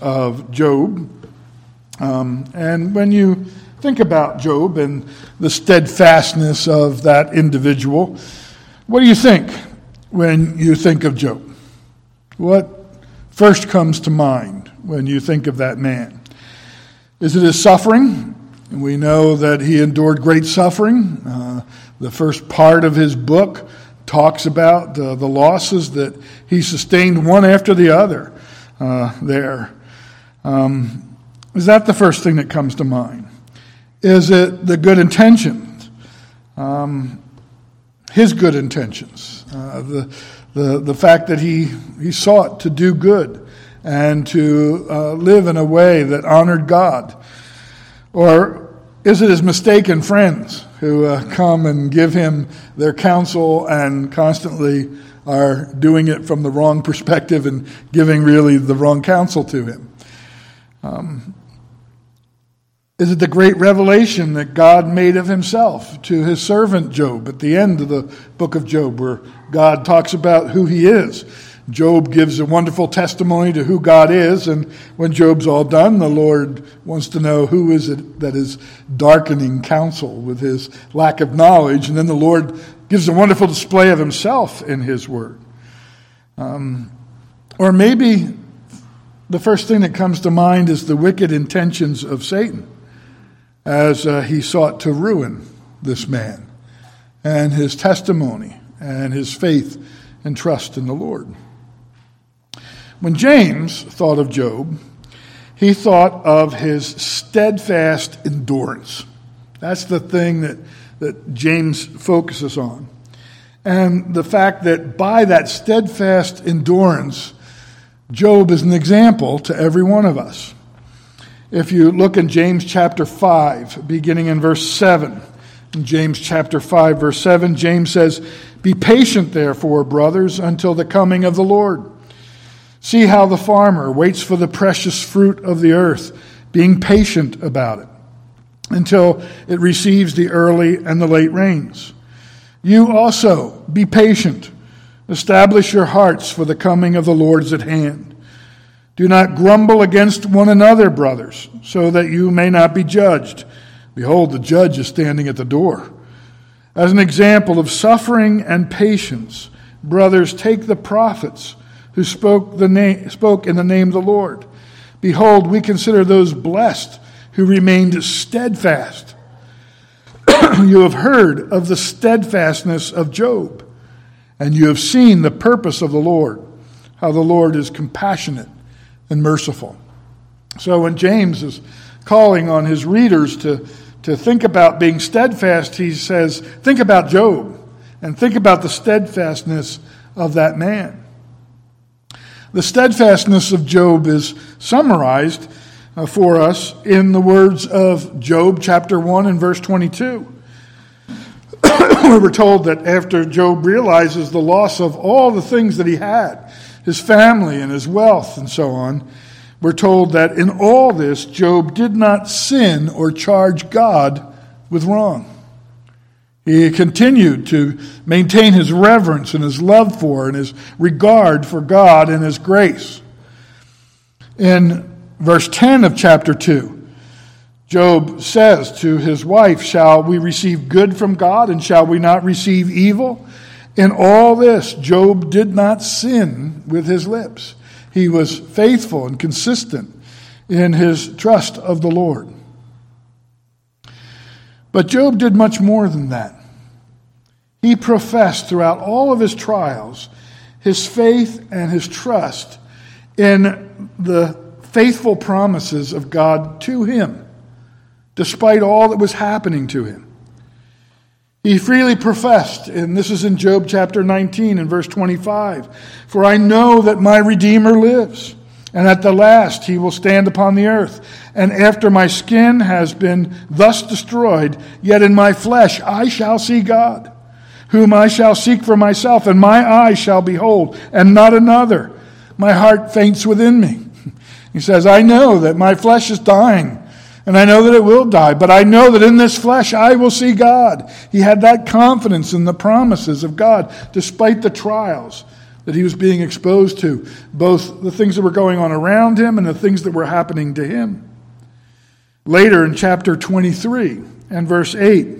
of Job. Um, and when you think about Job and the steadfastness of that individual, what do you think when you think of Job? What first comes to mind when you think of that man? Is it his suffering? We know that he endured great suffering. Uh, the first part of his book talks about uh, the losses that he sustained one after the other uh, there. Um, is that the first thing that comes to mind? Is it the good intentions? Um, his good intentions. Uh, the, the, the fact that he, he sought to do good and to uh, live in a way that honored God. Or is it his mistaken friends who uh, come and give him their counsel and constantly are doing it from the wrong perspective and giving really the wrong counsel to him? Um, is it the great revelation that God made of himself to his servant Job at the end of the book of Job, where God talks about who he is? Job gives a wonderful testimony to who God is, and when Job's all done, the Lord wants to know who is it that is darkening counsel with his lack of knowledge, and then the Lord gives a wonderful display of himself in his word. Um, or maybe the first thing that comes to mind is the wicked intentions of Satan as uh, he sought to ruin this man and his testimony and his faith and trust in the Lord. When James thought of Job, he thought of his steadfast endurance. That's the thing that, that James focuses on. And the fact that by that steadfast endurance, Job is an example to every one of us. If you look in James chapter 5, beginning in verse 7, in James chapter 5, verse 7, James says, Be patient, therefore, brothers, until the coming of the Lord. See how the farmer waits for the precious fruit of the earth, being patient about it, until it receives the early and the late rains. You also be patient. Establish your hearts, for the coming of the Lord is at hand. Do not grumble against one another, brothers, so that you may not be judged. Behold, the judge is standing at the door. As an example of suffering and patience, brothers, take the prophets who spoke, the name, spoke in the name of the Lord. Behold, we consider those blessed who remained steadfast. you have heard of the steadfastness of Job, and you have seen the purpose of the Lord, how the Lord is compassionate and merciful. So when James is calling on his readers to, to think about being steadfast, he says, Think about Job and think about the steadfastness of that man. The steadfastness of Job is summarized Uh, for us in the words of Job chapter 1 and verse 22. we were told that after Job realizes the loss of all the things that he had, his family and his wealth and so on, we're told that in all this, Job did not sin or charge God with wrong. He continued to maintain his reverence and his love for and his regard for God and his grace. In verse 10 of chapter 2, Job says to his wife, Shall we receive good from God and shall we not receive evil? In all this, Job did not sin with his lips. He was faithful and consistent in his trust of the Lord. But Job did much more than that. He professed throughout all of his trials his faith and his trust in the faithful promises of God to him, despite all that was happening to him. He freely professed, and this is in Job chapter 19 and verse 25 For I know that my Redeemer lives, and at the last he will stand upon the earth. And after my skin has been thus destroyed, yet in my flesh I shall see God whom I shall seek for myself, and my eyes shall behold, and not another. My heart faints within me. He says, I know that my flesh is dying, and I know that it will die, but I know that in this flesh I will see God. He had that confidence in the promises of God, despite the trials that he was being exposed to, both the things that were going on around him and the things that were happening to him. Later in chapter 23 and verse 8,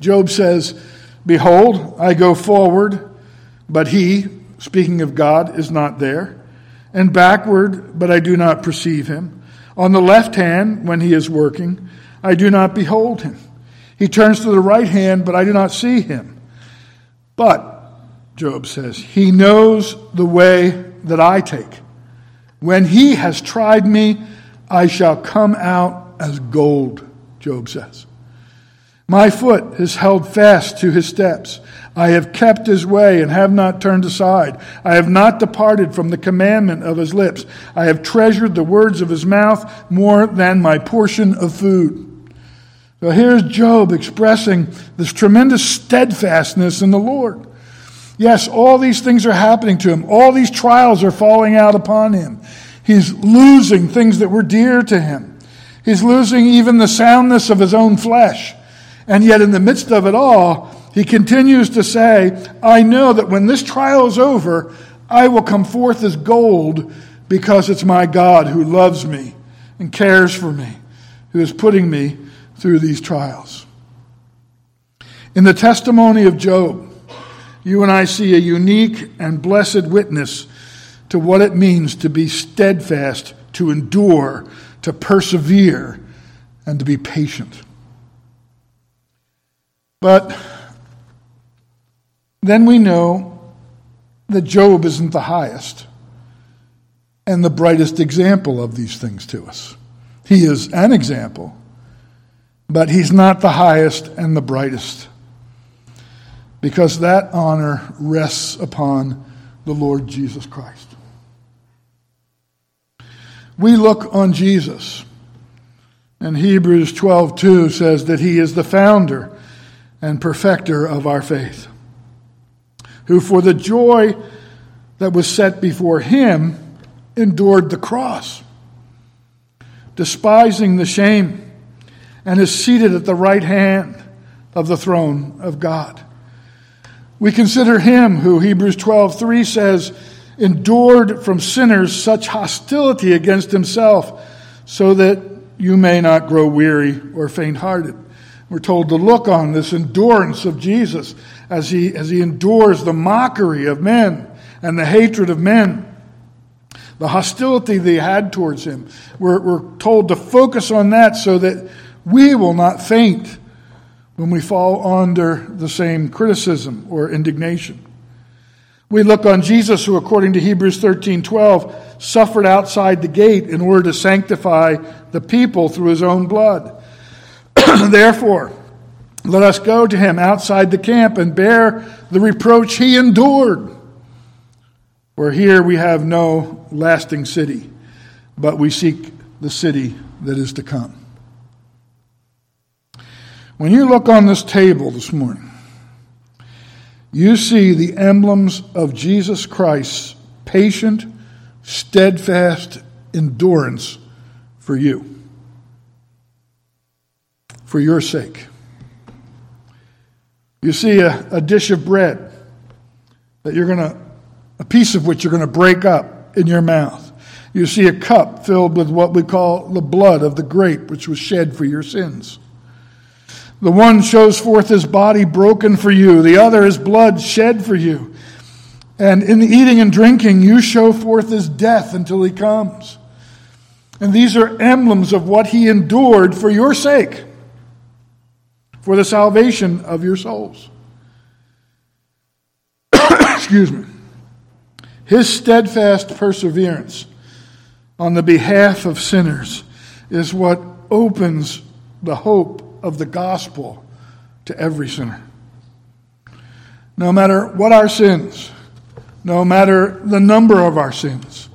Job says, Behold, I go forward, but he, speaking of God, is not there, and backward, but I do not perceive him. On the left hand, when he is working, I do not behold him. He turns to the right hand, but I do not see him. But Job says. He knows the way that I take. When he has tried me, I shall come out as gold, Job says. My foot is held fast to his steps. I have kept his way and have not turned aside. I have not departed from the commandment of his lips. I have treasured the words of his mouth more than my portion of food. So here's Job expressing this tremendous steadfastness in the Lord. Yes, all these things are happening to him. All these trials are falling out upon him. He's losing things that were dear to him. He's losing even the soundness of his own flesh. And yet, in the midst of it all, he continues to say, I know that when this trial is over, I will come forth as gold because it's my God who loves me and cares for me, who is putting me through these trials. In the testimony of Job, you and I see a unique and blessed witness to what it means to be steadfast, to endure, to persevere, and to be patient. But then we know that Job isn't the highest and the brightest example of these things to us. He is an example, but he's not the highest and the brightest because that honor rests upon the Lord Jesus Christ. We look on Jesus. And Hebrews 12:2 says that he is the founder and perfecter of our faith, who for the joy that was set before him endured the cross, despising the shame, and is seated at the right hand of the throne of God. We consider him who Hebrews 12:3 says endured from sinners such hostility against himself so that you may not grow weary or faint-hearted. We're told to look on this endurance of Jesus as he, as he endures the mockery of men and the hatred of men, the hostility they had towards him. We're, we're told to focus on that so that we will not faint when we fall under the same criticism or indignation. We look on Jesus, who, according to Hebrews 13 12, suffered outside the gate in order to sanctify the people through his own blood. Therefore, let us go to him outside the camp and bear the reproach he endured. For here we have no lasting city, but we seek the city that is to come. When you look on this table this morning, you see the emblems of Jesus Christ's patient, steadfast endurance for you, for your sake. You see a, a dish of bread that you're going to, a piece of which you're going to break up in your mouth. You see a cup filled with what we call the blood of the grape, which was shed for your sins. The one shows forth his body broken for you, the other his blood shed for you. And in the eating and drinking, you show forth his death until he comes. And these are emblems of what he endured for your sake, for the salvation of your souls. Excuse me. His steadfast perseverance on the behalf of sinners is what opens the hope of the gospel to every sinner. No matter what our sins, no matter the number of our sins,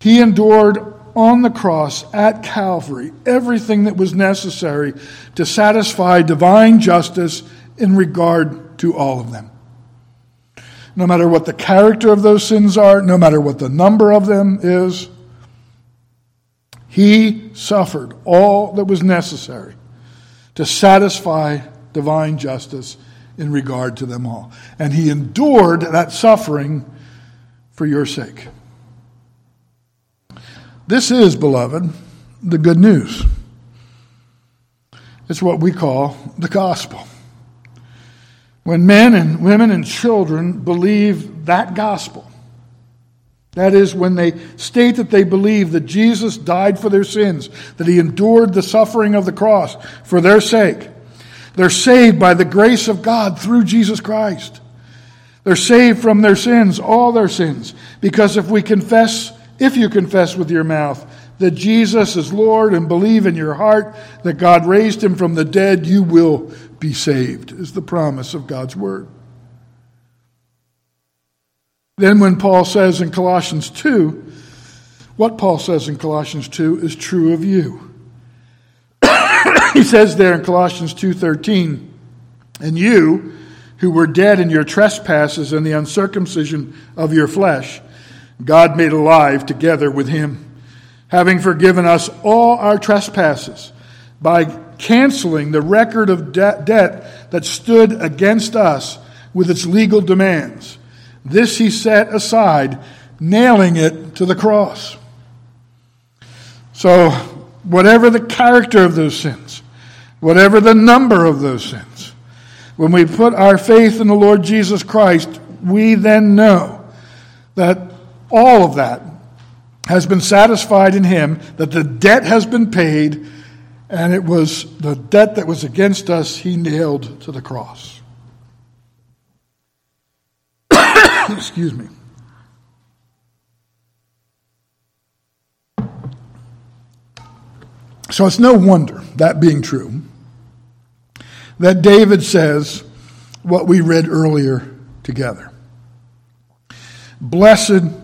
he endured on the cross at Calvary everything that was necessary to satisfy divine justice in regard to all of them. No matter what the character of those sins are, no matter what the number of them is, he suffered all that was necessary to satisfy divine justice in regard to them all. And he endured that suffering for your sake. This is, beloved, the good news. It's what we call the gospel. When men and women and children believe that gospel, that is, when they state that they believe that Jesus died for their sins, that he endured the suffering of the cross for their sake, they're saved by the grace of God through Jesus Christ. They're saved from their sins, all their sins, because if we confess, if you confess with your mouth that Jesus is Lord and believe in your heart that God raised him from the dead, you will be saved, is the promise of God's word. Then, when Paul says in Colossians 2, what Paul says in Colossians 2 is true of you. he says there in Colossians 2:13, "And you who were dead in your trespasses and the uncircumcision of your flesh, God made alive together with him, having forgiven us all our trespasses by canceling the record of de- debt that stood against us with its legal demands." This he set aside, nailing it to the cross. So, whatever the character of those sins, whatever the number of those sins, when we put our faith in the Lord Jesus Christ, we then know that all of that has been satisfied in Him, that the debt has been paid, and it was the debt that was against us, He nailed to the cross. Excuse me. So it's no wonder, that being true, that David says what we read earlier together. Blessed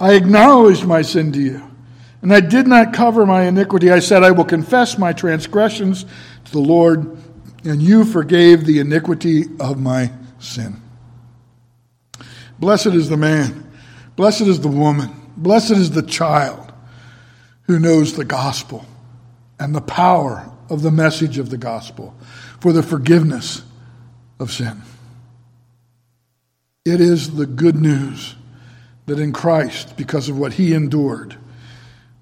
I acknowledged my sin to you, and I did not cover my iniquity. I said, I will confess my transgressions to the Lord, and you forgave the iniquity of my sin. Blessed is the man, blessed is the woman, blessed is the child who knows the gospel and the power of the message of the gospel for the forgiveness of sin. It is the good news that in Christ, because of what he endured,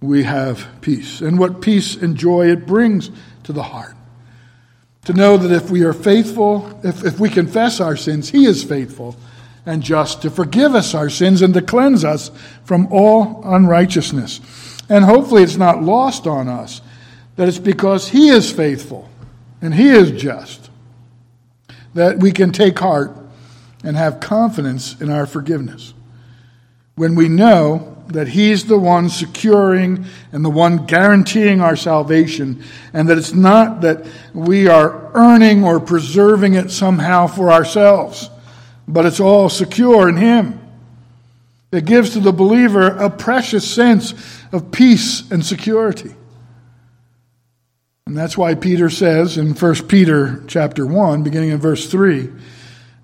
we have peace. And what peace and joy it brings to the heart. To know that if we are faithful, if, if we confess our sins, he is faithful and just to forgive us our sins and to cleanse us from all unrighteousness. And hopefully it's not lost on us that it's because He is faithful and He is just that we can take heart and have confidence in our forgiveness. When we know that He's the one securing and the one guaranteeing our salvation, and that it's not that we are earning or preserving it somehow for ourselves but it's all secure in Him. It gives to the believer a precious sense of peace and security. And that's why Peter says in 1 Peter chapter 1, beginning in verse 3,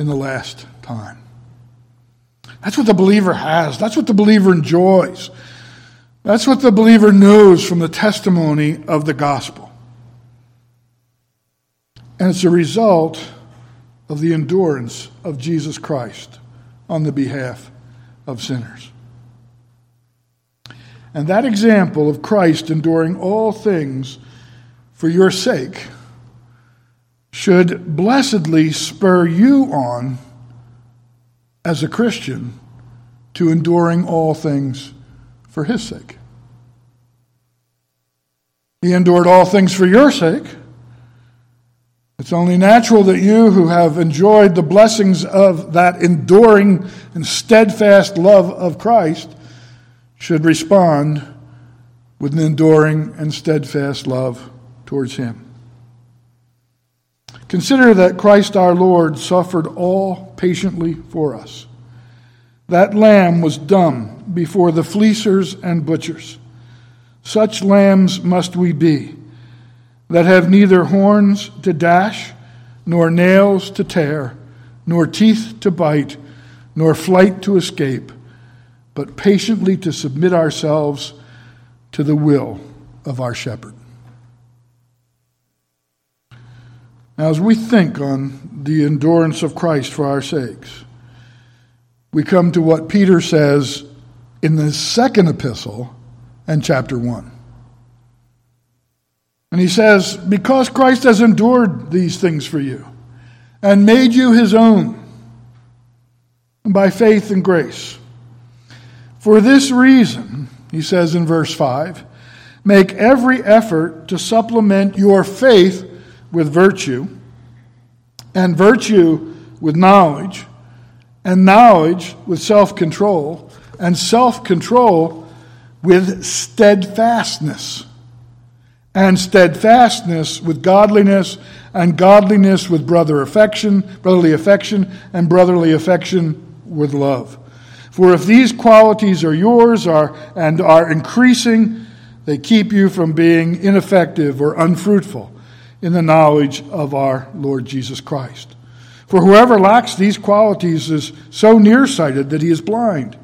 in the last time. That's what the believer has. That's what the believer enjoys. That's what the believer knows from the testimony of the gospel. And it's a result of the endurance of Jesus Christ on the behalf of sinners. And that example of Christ enduring all things for your sake should blessedly spur you on as a Christian to enduring all things for his sake. He endured all things for your sake. It's only natural that you, who have enjoyed the blessings of that enduring and steadfast love of Christ, should respond with an enduring and steadfast love towards Him. Consider that Christ our Lord suffered all patiently for us. That lamb was dumb before the fleecers and butchers. Such lambs must we be, that have neither horns to dash, nor nails to tear, nor teeth to bite, nor flight to escape, but patiently to submit ourselves to the will of our shepherd. Now, as we think on the endurance of Christ for our sakes, we come to what Peter says in the second epistle and chapter 1. And he says, Because Christ has endured these things for you and made you his own by faith and grace. For this reason, he says in verse 5, make every effort to supplement your faith with virtue, and virtue with knowledge, and knowledge with self control, and self control with steadfastness, and steadfastness with godliness, and godliness with brother affection, brotherly affection, and brotherly affection with love. For if these qualities are yours are, and are increasing, they keep you from being ineffective or unfruitful in the knowledge of our Lord Jesus Christ. For whoever lacks these qualities is so nearsighted that he is blind,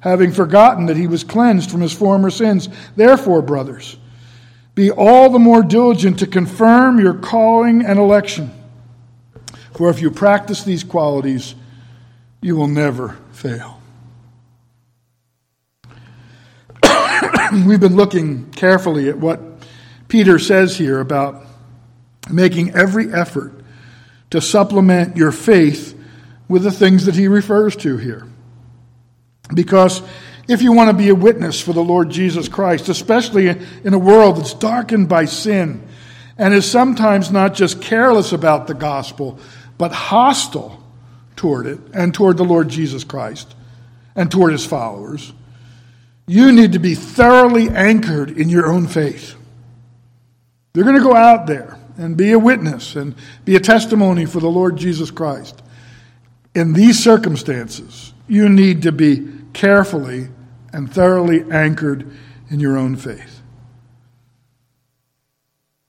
having forgotten that he was cleansed from his former sins. Therefore, brothers, be all the more diligent to confirm your calling and election. For if you practice these qualities, you will never fail. We've been looking carefully at what Peter says here about making every effort to supplement your faith with the things that he refers to here. Because if you want to be a witness for the Lord Jesus Christ, especially in a world that's darkened by sin and is sometimes not just careless about the gospel, but hostile toward it and toward the Lord Jesus Christ and toward his followers, you need to be thoroughly anchored in your own faith. They're going to go out there and be a witness and be a testimony for the Lord Jesus Christ. In these circumstances, you need to be carefully and thoroughly anchored in your own faith.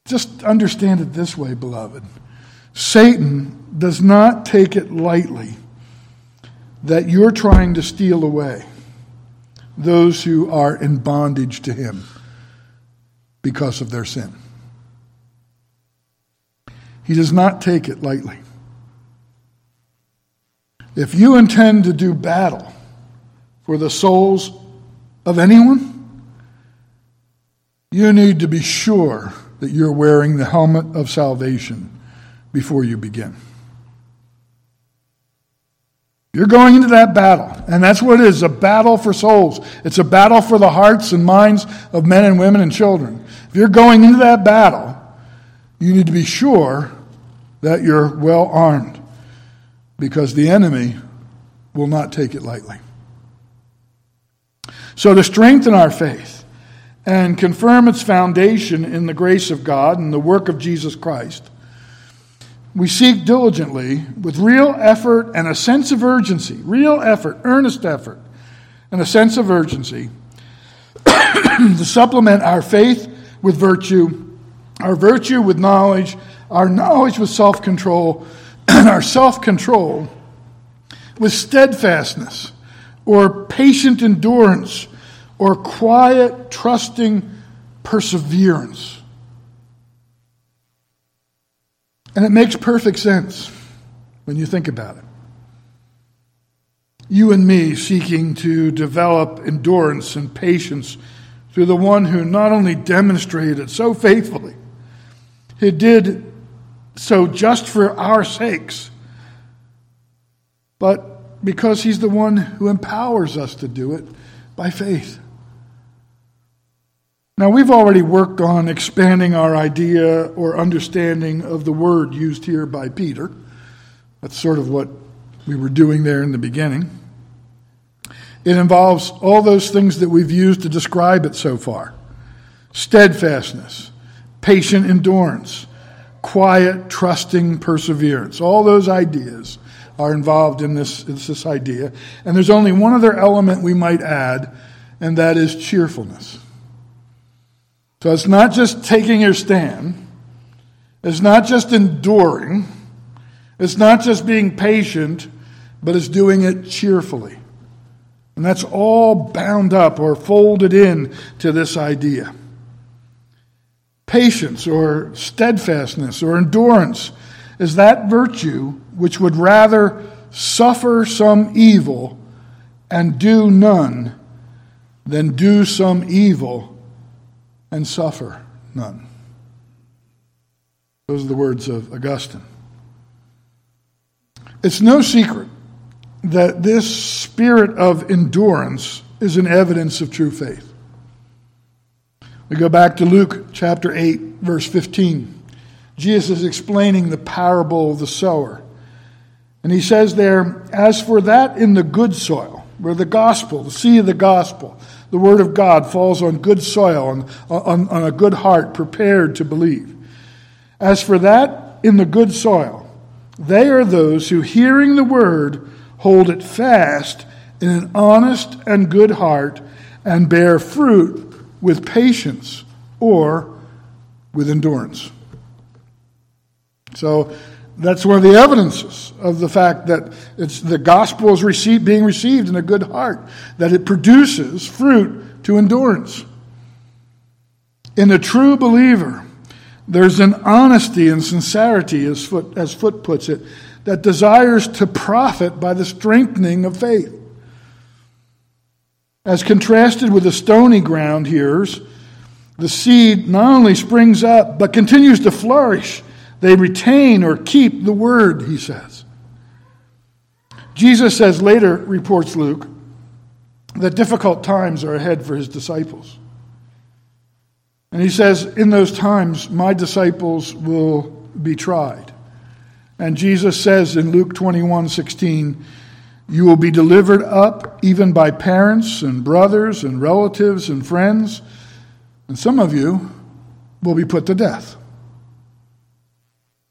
Just understand it this way, beloved. Satan does not take it lightly that you're trying to steal away those who are in bondage to him because of their sin. He does not take it lightly. If you intend to do battle for the souls of anyone, you need to be sure that you're wearing the helmet of salvation before you begin. You're going into that battle, and that's what it is a battle for souls. It's a battle for the hearts and minds of men and women and children. If you're going into that battle, you need to be sure that you're well armed because the enemy will not take it lightly. So, to strengthen our faith and confirm its foundation in the grace of God and the work of Jesus Christ, we seek diligently with real effort and a sense of urgency, real effort, earnest effort, and a sense of urgency to supplement our faith with virtue, our virtue with knowledge, our knowledge with self control, and our self control with steadfastness or patient endurance or quiet, trusting perseverance. And it makes perfect sense when you think about it. You and me seeking to develop endurance and patience through the one who not only demonstrated it so faithfully, he did so just for our sakes, but because He's the one who empowers us to do it by faith. Now, we've already worked on expanding our idea or understanding of the word used here by Peter. That's sort of what we were doing there in the beginning. It involves all those things that we've used to describe it so far steadfastness, patient endurance, quiet, trusting perseverance. All those ideas are involved in this, this idea. And there's only one other element we might add, and that is cheerfulness. So it's not just taking your stand, it's not just enduring, it's not just being patient, but it's doing it cheerfully. And that's all bound up or folded in to this idea patience or steadfastness or endurance is that virtue which would rather suffer some evil and do none than do some evil and suffer none. Those are the words of Augustine. It's no secret that this spirit of endurance is an evidence of true faith. We go back to Luke chapter 8, verse 15. Jesus is explaining the parable of the sower. And he says there, As for that in the good soil, where the gospel, the seed of the gospel, the word of God falls on good soil, on, on, on a good heart prepared to believe. As for that in the good soil, they are those who, hearing the word, hold it fast in an honest and good heart and bear fruit with patience or with endurance. So that's one of the evidences of the fact that it's the gospel is received, being received in a good heart, that it produces fruit to endurance. In a true believer, there's an honesty and sincerity, as Foot, as Foot puts it, that desires to profit by the strengthening of faith. As contrasted with the stony ground hearers, the seed not only springs up, but continues to flourish. They retain or keep the word, he says. Jesus says later, reports Luke, that difficult times are ahead for his disciples. And he says, In those times, my disciples will be tried. And Jesus says in Luke 21 16, you will be delivered up even by parents and brothers and relatives and friends, and some of you will be put to death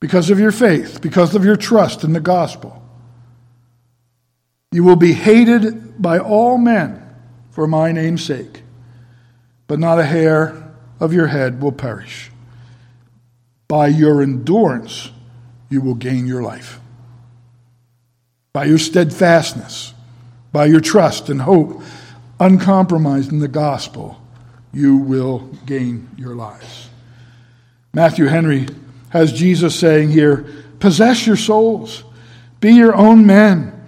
because of your faith, because of your trust in the gospel. You will be hated by all men for my name's sake, but not a hair of your head will perish. By your endurance, you will gain your life by your steadfastness, by your trust and hope, uncompromised in the gospel, you will gain your lives. Matthew Henry has Jesus saying here possess your souls, be your own men.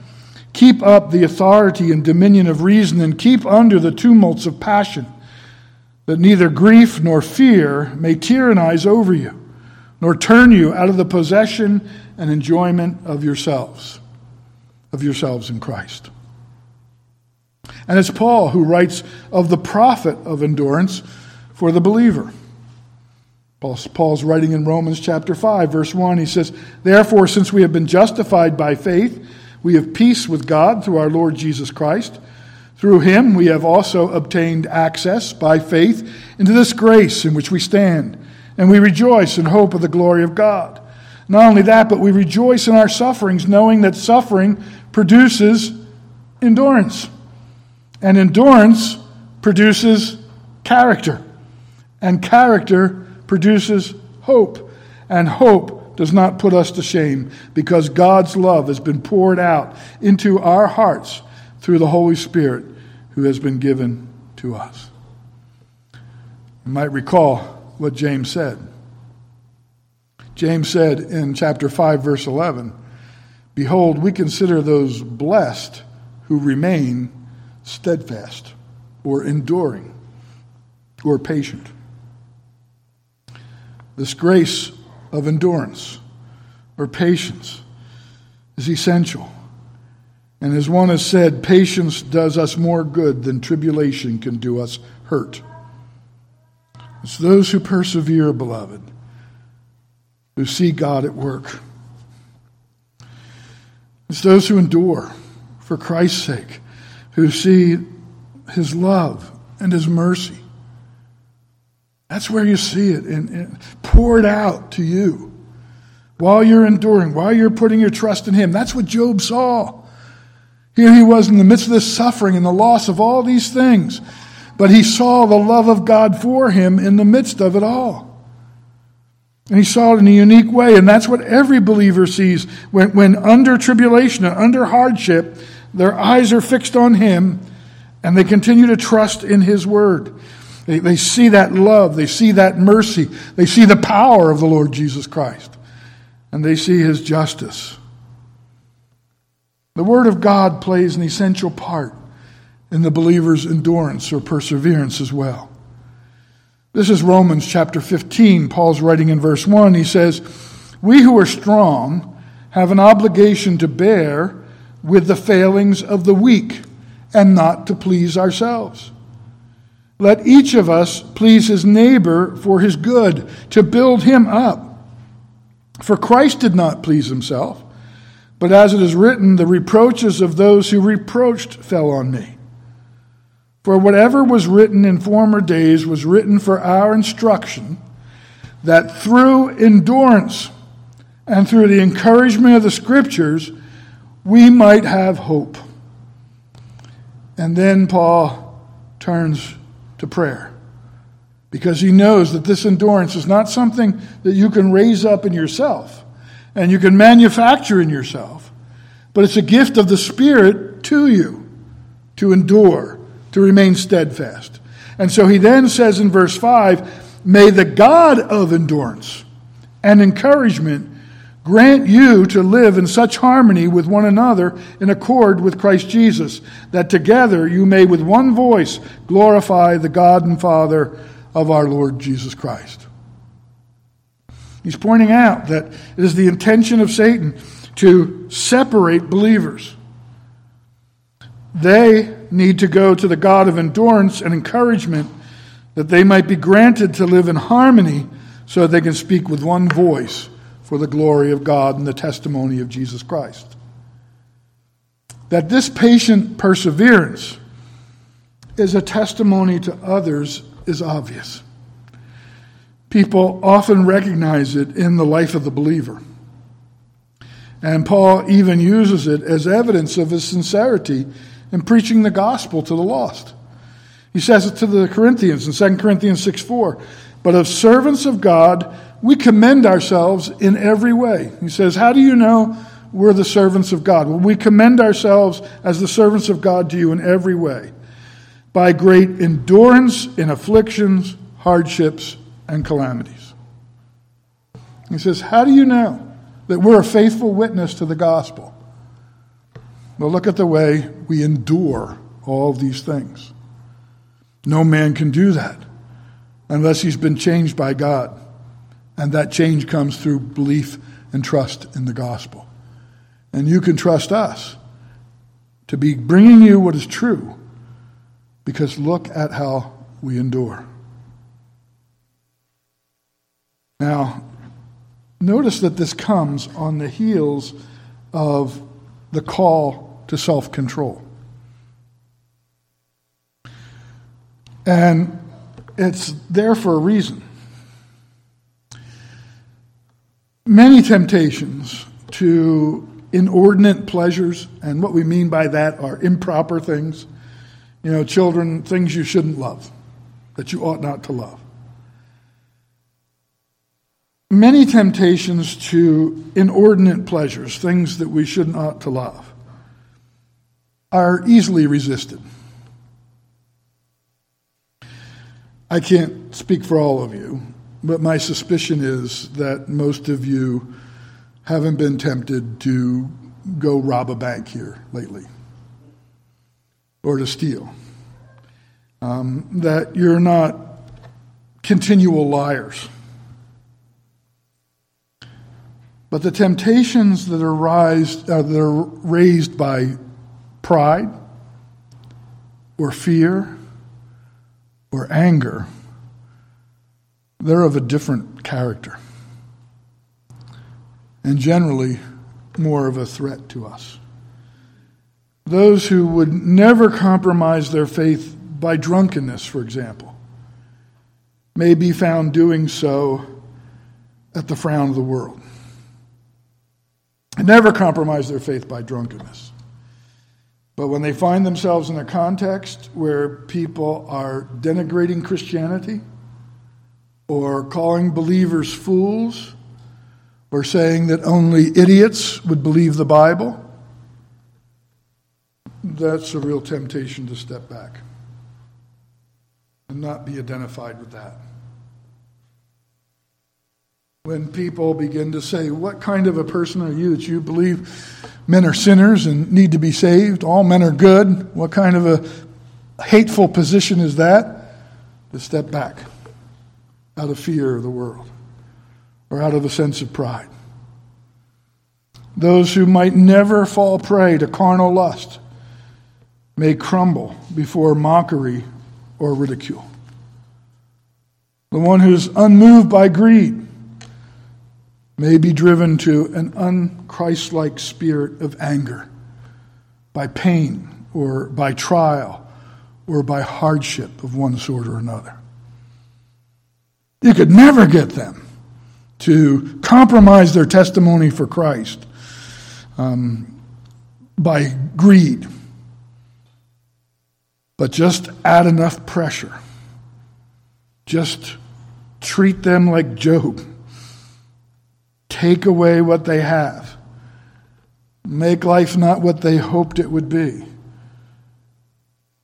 Keep up the authority and dominion of reason, and keep under the tumults of passion, that neither grief nor fear may tyrannize over you, nor turn you out of the possession and enjoyment of yourselves of yourselves in Christ. And it's Paul who writes of the profit of endurance for the believer. Paul's writing in Romans chapter 5, verse 1. He says, Therefore, since we have been justified by faith, we have peace with God through our Lord Jesus Christ. Through him, we have also obtained access by faith into this grace in which we stand, and we rejoice in hope of the glory of God. Not only that, but we rejoice in our sufferings, knowing that suffering produces endurance. And endurance produces character. And character produces hope. And hope does not put us to shame because God's love has been poured out into our hearts through the Holy Spirit who has been given to us. You might recall what James said. James said in chapter 5, verse 11, Behold, we consider those blessed who remain steadfast or enduring or patient. This grace of endurance or patience is essential. And as one has said, patience does us more good than tribulation can do us hurt. It's those who persevere, beloved, who see God at work. It's those who endure for Christ's sake, who see his love and his mercy. That's where you see it and, and poured out to you while you're enduring, while you're putting your trust in him. That's what Job saw. Here he was in the midst of this suffering and the loss of all these things, but he saw the love of God for him in the midst of it all. And he saw it in a unique way, and that's what every believer sees when, when under tribulation under hardship, their eyes are fixed on him and they continue to trust in his word. They, they see that love, they see that mercy, they see the power of the Lord Jesus Christ, and they see his justice. The Word of God plays an essential part in the believer's endurance or perseverance as well. This is Romans chapter 15. Paul's writing in verse 1. He says, We who are strong have an obligation to bear with the failings of the weak and not to please ourselves. Let each of us please his neighbor for his good, to build him up. For Christ did not please himself but as it is written, the reproaches of those who reproached fell on me. For whatever was written in former days was written for our instruction, that through endurance and through the encouragement of the Scriptures, we might have hope. And then Paul turns to prayer because he knows that this endurance is not something that you can raise up in yourself and you can manufacture in yourself, but it's a gift of the Spirit to you to endure, to remain steadfast. And so he then says in verse 5 May the God of endurance and encouragement grant you to live in such harmony with one another in accord with Christ Jesus, that together you may with one voice glorify the God and Father of our Lord Jesus Christ. He's pointing out that it is the intention of Satan to separate believers. They need to go to the God of endurance and encouragement that they might be granted to live in harmony so that they can speak with one voice for the glory of God and the testimony of Jesus Christ. That this patient perseverance is a testimony to others is obvious people often recognize it in the life of the believer. And Paul even uses it as evidence of his sincerity in preaching the gospel to the lost. He says it to the Corinthians in 2 Corinthians 6 4. But of servants of God, we commend ourselves in every way. He says, How do you know we're the servants of God? Well, we commend ourselves as the servants of God to you in every way by great endurance in afflictions, hardships, and calamities. He says, How do you know that we're a faithful witness to the gospel? Well, look at the way we endure all these things. No man can do that unless he's been changed by God. And that change comes through belief and trust in the gospel. And you can trust us to be bringing you what is true because look at how we endure. Now, notice that this comes on the heels of the call to self control. And it's there for a reason. Many temptations to inordinate pleasures, and what we mean by that are improper things. You know, children, things you shouldn't love, that you ought not to love many temptations to inordinate pleasures, things that we should not to love, are easily resisted. I can't speak for all of you, but my suspicion is that most of you haven't been tempted to go rob a bank here lately or to steal. Um, that you're not continual liars But the temptations that are, rise, uh, that are raised by pride or fear or anger, they're of a different character and generally more of a threat to us. Those who would never compromise their faith by drunkenness, for example, may be found doing so at the frown of the world. Never compromise their faith by drunkenness. But when they find themselves in a context where people are denigrating Christianity or calling believers fools or saying that only idiots would believe the Bible, that's a real temptation to step back and not be identified with that. When people begin to say, What kind of a person are you that you believe men are sinners and need to be saved? All men are good. What kind of a hateful position is that? To step back out of fear of the world or out of a sense of pride. Those who might never fall prey to carnal lust may crumble before mockery or ridicule. The one who's unmoved by greed may be driven to an unchristlike spirit of anger by pain or by trial or by hardship of one sort or another. You could never get them to compromise their testimony for Christ um, by greed but just add enough pressure. Just treat them like Job. Take away what they have. Make life not what they hoped it would be.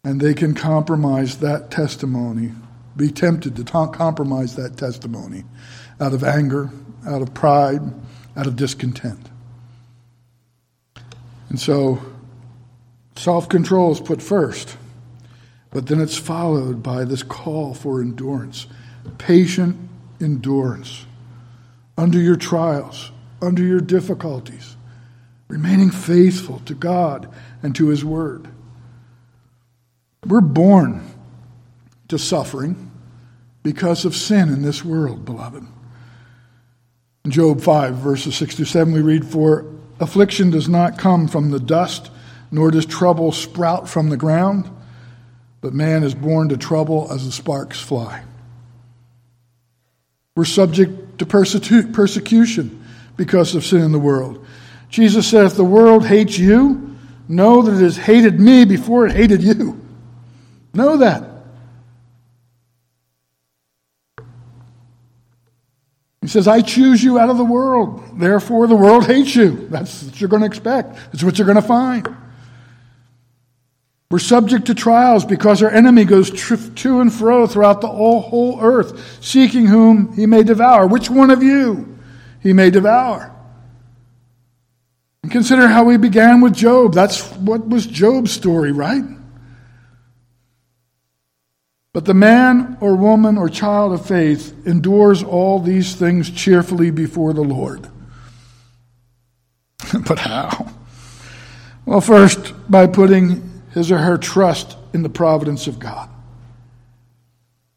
And they can compromise that testimony, be tempted to compromise that testimony out of anger, out of pride, out of discontent. And so, self control is put first. But then it's followed by this call for endurance, patient endurance under your trials, under your difficulties, remaining faithful to God and to His Word. We're born to suffering because of sin in this world, beloved. In Job 5, verses 6 to 7, we read, For affliction does not come from the dust, nor does trouble sprout from the ground. But man is born to trouble as the sparks fly. We're subject to persecution because of sin in the world. Jesus said, If the world hates you, know that it has hated me before it hated you. Know that. He says, I choose you out of the world. Therefore, the world hates you. That's what you're going to expect. That's what you're going to find. We're subject to trials because our enemy goes to and fro throughout the whole earth, seeking whom he may devour. Which one of you he may devour? And consider how we began with Job. That's what was Job's story, right? But the man or woman or child of faith endures all these things cheerfully before the Lord. but how? Well, first, by putting his or her trust in the providence of God.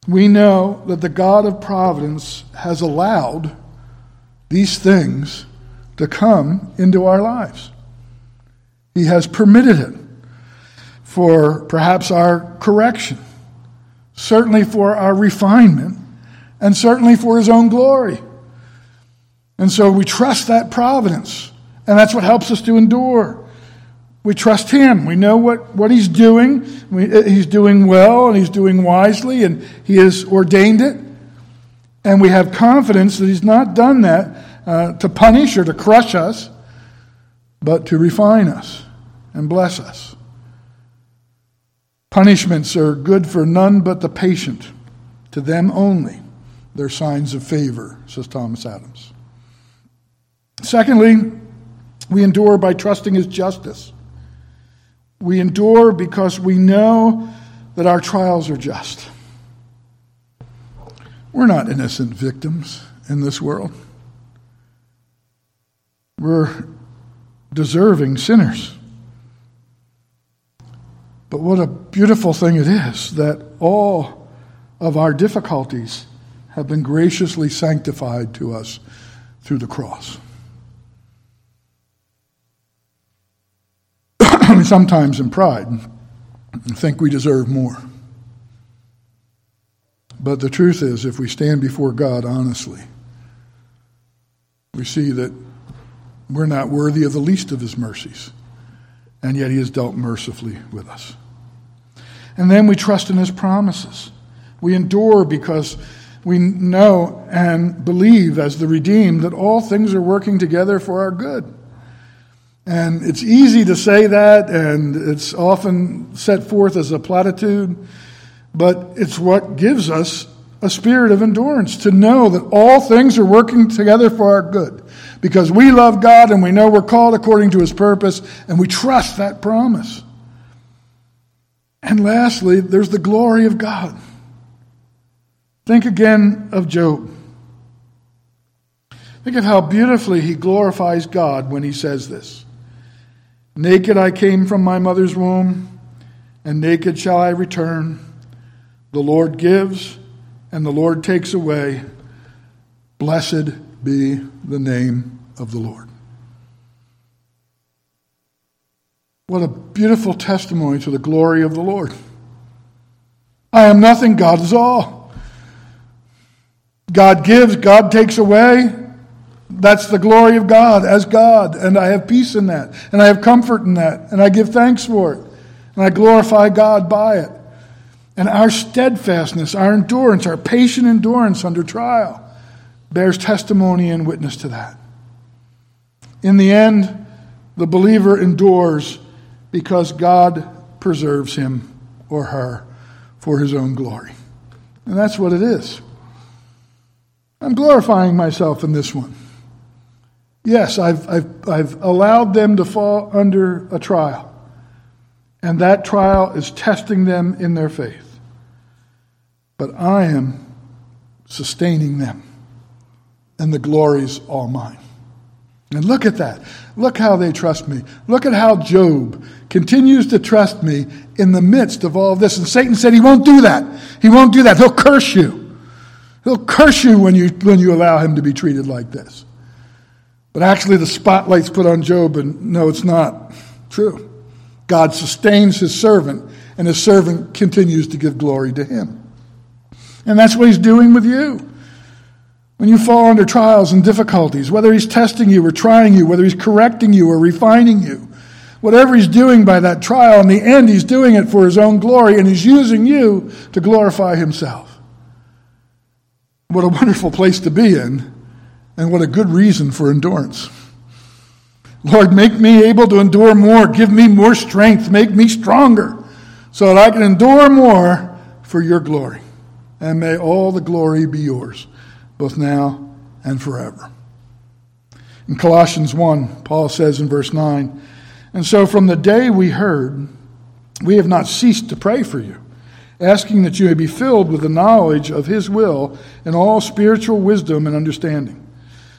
We know that the God of providence has allowed these things to come into our lives. He has permitted it for perhaps our correction, certainly for our refinement, and certainly for His own glory. And so we trust that providence, and that's what helps us to endure. We trust Him. We know what, what He's doing. We, he's doing well and He's doing wisely and He has ordained it. And we have confidence that He's not done that uh, to punish or to crush us, but to refine us and bless us. Punishments are good for none but the patient. To them only, they're signs of favor, says Thomas Adams. Secondly, we endure by trusting His justice. We endure because we know that our trials are just. We're not innocent victims in this world. We're deserving sinners. But what a beautiful thing it is that all of our difficulties have been graciously sanctified to us through the cross. Sometimes in pride, think we deserve more. But the truth is, if we stand before God honestly, we see that we're not worthy of the least of his mercies, and yet he has dealt mercifully with us. And then we trust in his promises. We endure because we know and believe as the redeemed that all things are working together for our good. And it's easy to say that, and it's often set forth as a platitude, but it's what gives us a spirit of endurance to know that all things are working together for our good because we love God and we know we're called according to his purpose, and we trust that promise. And lastly, there's the glory of God. Think again of Job. Think of how beautifully he glorifies God when he says this Naked I came from my mother's womb, and naked shall I return. The Lord gives, and the Lord takes away. Blessed be the name of the Lord. What a beautiful testimony to the glory of the Lord. I am nothing, God is all. God gives, God takes away. That's the glory of God as God, and I have peace in that, and I have comfort in that, and I give thanks for it, and I glorify God by it. And our steadfastness, our endurance, our patient endurance under trial bears testimony and witness to that. In the end, the believer endures because God preserves him or her for his own glory. And that's what it is. I'm glorifying myself in this one. Yes, I've, I've, I've allowed them to fall under a trial, and that trial is testing them in their faith. But I am sustaining them, and the glory's all mine. And look at that. Look how they trust me. Look at how Job continues to trust me in the midst of all of this. And Satan said he won't do that. He won't do that. He'll curse you. He'll curse you when you, when you allow him to be treated like this. But actually, the spotlight's put on Job, and no, it's not true. God sustains his servant, and his servant continues to give glory to him. And that's what he's doing with you. When you fall under trials and difficulties, whether he's testing you or trying you, whether he's correcting you or refining you, whatever he's doing by that trial, in the end, he's doing it for his own glory, and he's using you to glorify himself. What a wonderful place to be in. And what a good reason for endurance. Lord, make me able to endure more. Give me more strength. Make me stronger so that I can endure more for your glory. And may all the glory be yours, both now and forever. In Colossians 1, Paul says in verse 9, And so from the day we heard, we have not ceased to pray for you asking that you may be filled with the knowledge of His will and all spiritual wisdom and understanding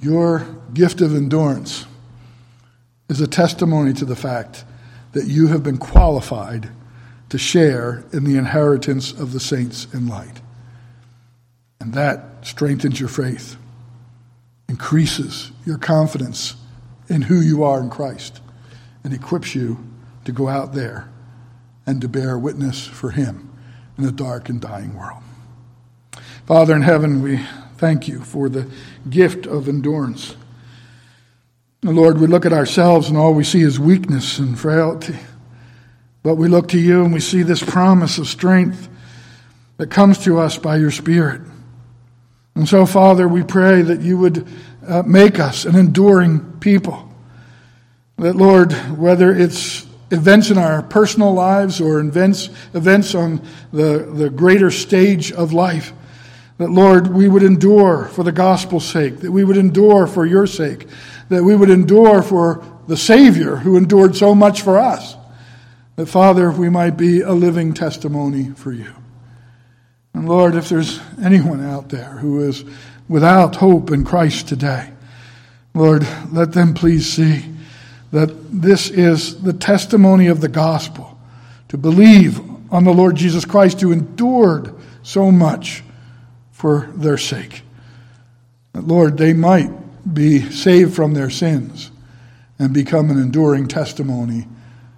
Your gift of endurance is a testimony to the fact that you have been qualified to share in the inheritance of the saints in light. And that strengthens your faith, increases your confidence in who you are in Christ, and equips you to go out there and to bear witness for Him in a dark and dying world. Father in heaven, we Thank you for the gift of endurance. Lord, we look at ourselves and all we see is weakness and frailty. But we look to you and we see this promise of strength that comes to us by your Spirit. And so, Father, we pray that you would uh, make us an enduring people, That, Lord, whether it's events in our personal lives or events, events on the, the greater stage of life, that, Lord, we would endure for the gospel's sake, that we would endure for your sake, that we would endure for the Savior who endured so much for us. That, Father, we might be a living testimony for you. And Lord, if there's anyone out there who is without hope in Christ today, Lord, let them please see that this is the testimony of the gospel to believe on the Lord Jesus Christ who endured so much for their sake. That, Lord, they might be saved from their sins and become an enduring testimony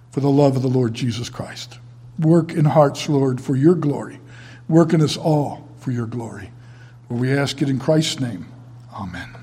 for the love of the Lord Jesus Christ. Work in hearts, Lord, for your glory. Work in us all for your glory. For we ask it in Christ's name. Amen.